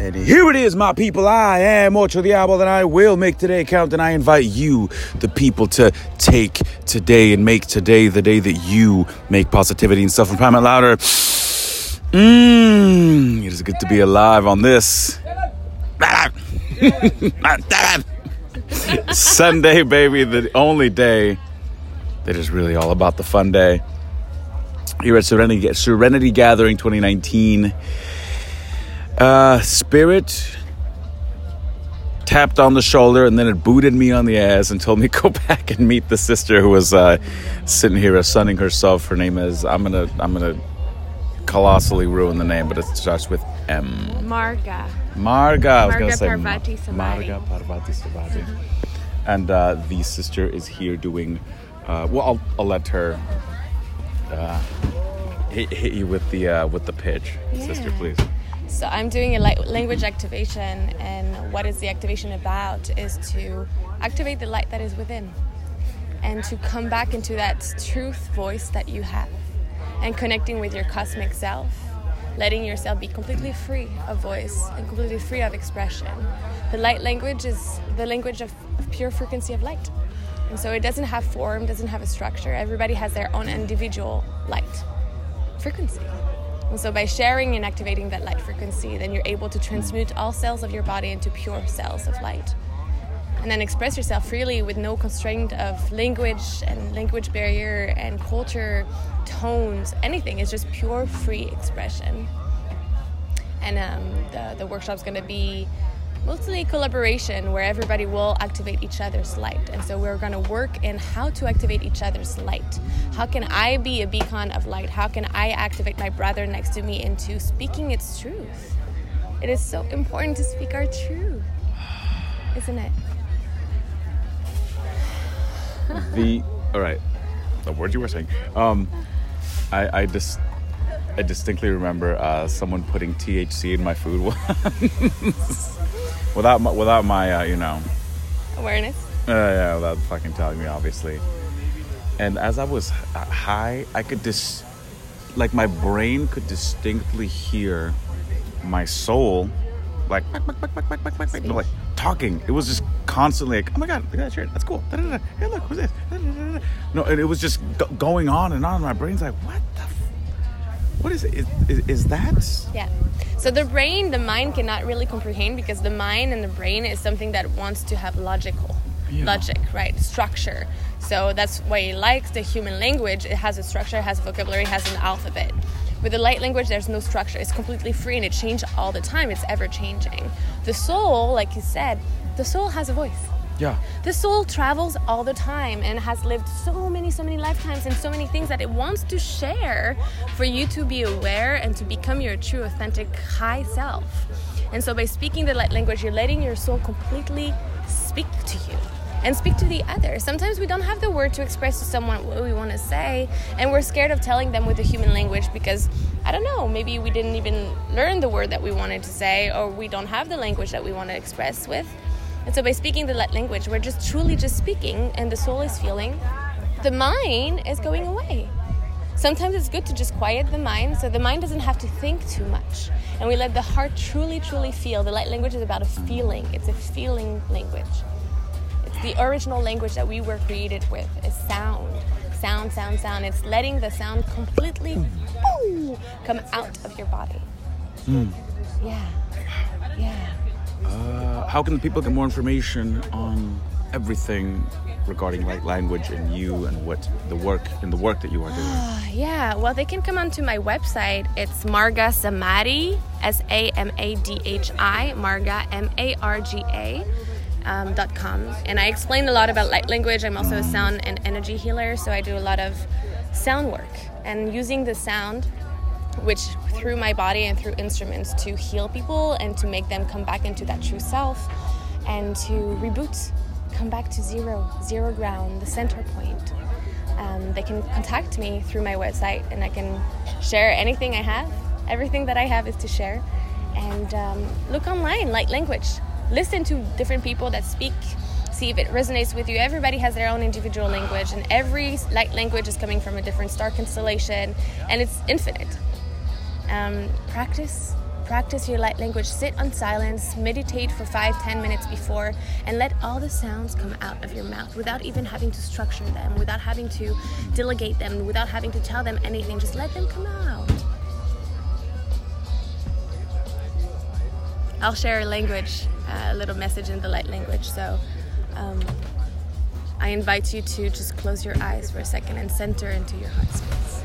And here it is, my people. I am Ocho Diablo, and I will make today count. And I invite you, the people, to take today and make today the day that you make positivity and self empowerment louder. Mmm, it is good to be alive on this. Sunday, baby, the only day that is really all about the fun day. Here at Serenity, Serenity Gathering 2019. Uh, Spirit tapped on the shoulder and then it booted me on the ass and told me go back and meet the sister who was uh, sitting here sunning herself. Her name is I'm gonna I'm gonna colossally ruin the name, but it starts with M. Marga. Marga. I was Marga gonna say Parvati. Marga Parvati Samadhi. And uh, the sister is here doing. Uh, well, I'll, I'll let her uh, hit, hit you with the uh, with the pitch, sister, please. So I'm doing a language activation, and what is the activation about? Is to activate the light that is within, and to come back into that truth voice that you have, and connecting with your cosmic self, letting yourself be completely free of voice and completely free of expression. The light language is the language of, of pure frequency of light, and so it doesn't have form, doesn't have a structure. Everybody has their own individual light frequency. And so, by sharing and activating that light frequency, then you're able to transmute all cells of your body into pure cells of light. And then express yourself freely with no constraint of language and language barrier and culture, tones, anything. It's just pure free expression. And um, the, the workshop's going to be mostly collaboration where everybody will activate each other's light. And so we're going to work in how to activate each other's light. How can I be a beacon of light? How can I activate my brother next to me into speaking its truth? It is so important to speak our truth, isn't it? the all right the words you were saying um i i just i distinctly remember uh someone putting thc in my food once without my without my uh, you know Awareness. uh, yeah without fucking telling me obviously and as i was high i could just like my brain could distinctly hear my soul like like talking. It was just constantly like, oh my god, look at that shirt, that's cool. Hey, look, who's this? No, and it was just go- going on and on. My brain's like, what the? What is it? Is, is, is that? Yeah. So the brain, the mind cannot really comprehend because the mind and the brain is something that wants to have logical Yeah. logic, right? Structure. So that's why it likes the human language. It has a structure, it has a vocabulary, it has an alphabet. With the light language, there's no structure. It's completely free and it changes all the time. It's ever changing. The soul, like you said, the soul has a voice. Yeah. The soul travels all the time and has lived so many, so many lifetimes and so many things that it wants to share for you to be aware and to become your true, authentic, high self. And so, by speaking the light language, you're letting your soul completely speak to you and speak to the other. Sometimes we don't have the word to express to someone what we want to say, and we're scared of telling them with the human language because I don't know, maybe we didn't even learn the word that we wanted to say, or we don't have the language that we want to express with. And so by speaking the light language, we're just truly just speaking, and the soul is feeling. The mind is going away. Sometimes it's good to just quiet the mind so the mind doesn't have to think too much. And we let the heart truly, truly feel. The light language is about a feeling, it's a feeling language. It's the original language that we were created with is sound. Sound, sound, sound. It's letting the sound completely come out of your body. Hmm. Yeah. Yeah. How can the people get more information on everything regarding light language and you and what the work and the work that you are doing? Uh, yeah, well, they can come onto my website. It's Marga Samadhi, S A M A D H I, Marga, M A R G A. Um, dot com and I explain a lot about light language. I'm also a sound and energy healer, so I do a lot of sound work and using the sound, which through my body and through instruments, to heal people and to make them come back into that true self and to reboot, come back to zero, zero ground, the center point um, they can contact me through my website and I can share anything I have. Everything that I have is to share. And um, look online, light language. Listen to different people that speak, see if it resonates with you. Everybody has their own individual language, and every light language is coming from a different star constellation, and it's infinite. Um, practice, practice your light language, sit on silence, meditate for five, ten minutes before, and let all the sounds come out of your mouth without even having to structure them, without having to delegate them, without having to tell them anything. Just let them come out. I'll share a language, uh, a little message in the light language. So um, I invite you to just close your eyes for a second and center into your heart space.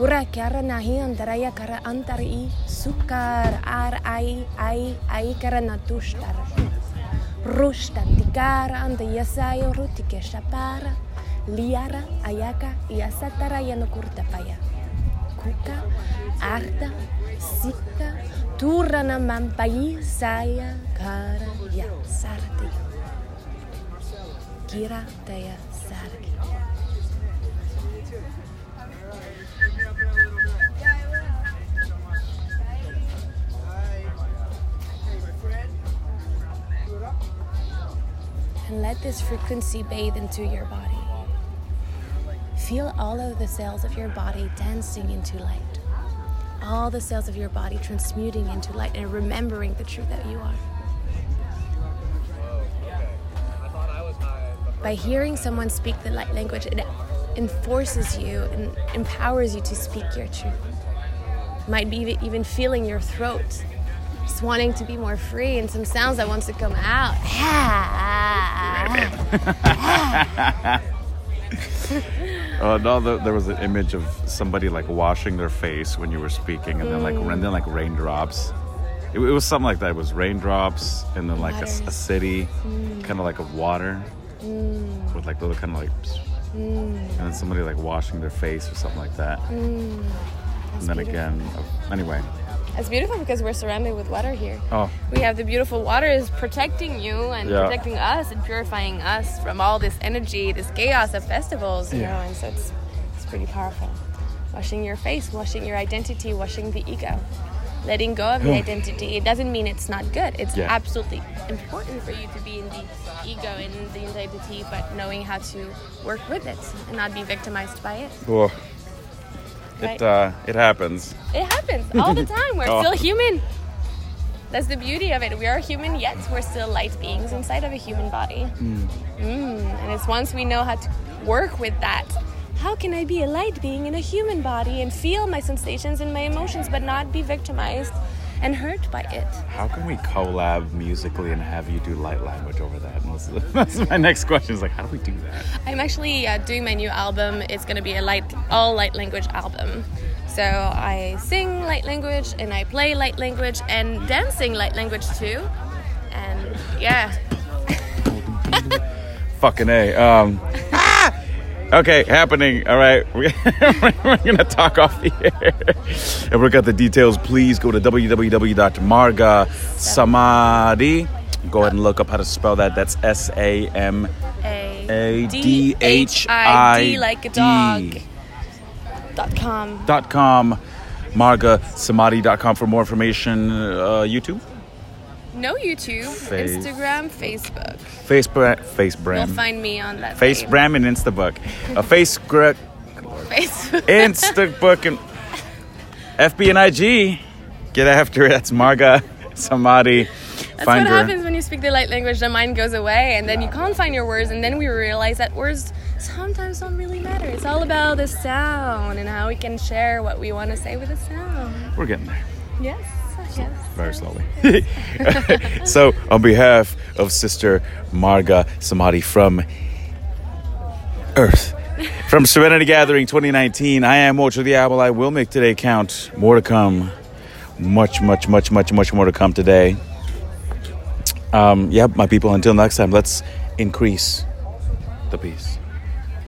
Pura kara nahi antaraya kara antari sukar ar ai ai ai kara natushtar. Rushta tikara anta yasayo rutike shapara. Liara ayaka yasatara yanokurta paya. Kuka arta sika turana mampai saya kara ya sarti. Kira daya sargi. And let this frequency bathe into your body. Feel all of the cells of your body dancing into light. All the cells of your body transmuting into light and remembering the truth that you are. By hearing someone speak the light language, it enforces you and empowers you to speak your truth. Might be even feeling your throat, just wanting to be more free, and some sounds that wants to come out. Uh, no, the, there was an image of somebody like washing their face when you were speaking, and then like mm. and then like raindrops. It, it was something like that. It was raindrops, and then like a, Water. city, mm. kind of like a water, mm. with like little kind of like, and then somebody like washing their face or something like that. and then beautiful. again, uh, anyway. It's beautiful because we're surrounded with water here. Oh, We have the beautiful water is protecting you and Yeah. protecting us and purifying us from all this energy, this chaos of festivals, you Yeah. know, and so it's it's pretty powerful. Washing your face, washing your identity, washing the ego. Letting go of the identity. It doesn't mean it's not good. It's Yeah. absolutely important for you to be in the ego and the identity, but knowing how to work with it and not be victimized by it. cool. Right. It uh, it happens. It happens all the time. We're Oh. still human. That's the beauty of it. We are human, yet we're still light beings inside of a human body. Mm, and it's once we know how to work with that. How can I be a light being in a human body and feel my sensations and my emotions, but not be victimized and hurt by it? How can we collab musically and have you do light language over that? That's, that's my next question. Is like, how do we do that? I'm actually uh, doing my new album. It's going to be a light, all light language album. So I sing light language and I play light language and dancing light language too. And yeah, Fucking a. Um! Okay, happening. All right, we- we're gonna talk off the air and work out the details. Please go to www.marga Samadhi. Go ahead and look up how to spell that. That's S A M A D H I D like a dog. Dot com. dot com, margasamadhi.com for more information. Uh, YouTube, No YouTube, Face- Instagram, Facebook. Facebook, Facebram, You'll find me on that. Facebram, and Instabook. A Facebook, Facebook. Instabook, and FB and IG. Get after it. That's Marga Samadhi. That's Find what her. happens when you speak the light language. The mind goes away, and then you can't find your words, and then we realize that words sometimes don't really matter. It's all about the sound and how we can share what we want to say with the sound. We're getting there yes. Very slowly. so, on behalf of Sister Marga Samadhi from Earth, from Serenity Gathering 2019, I am Ocho Diablo. I will make today count. More to come. Much, much, much, much, much more to come today. Um, yep, my people, until next time, let's increase the peace.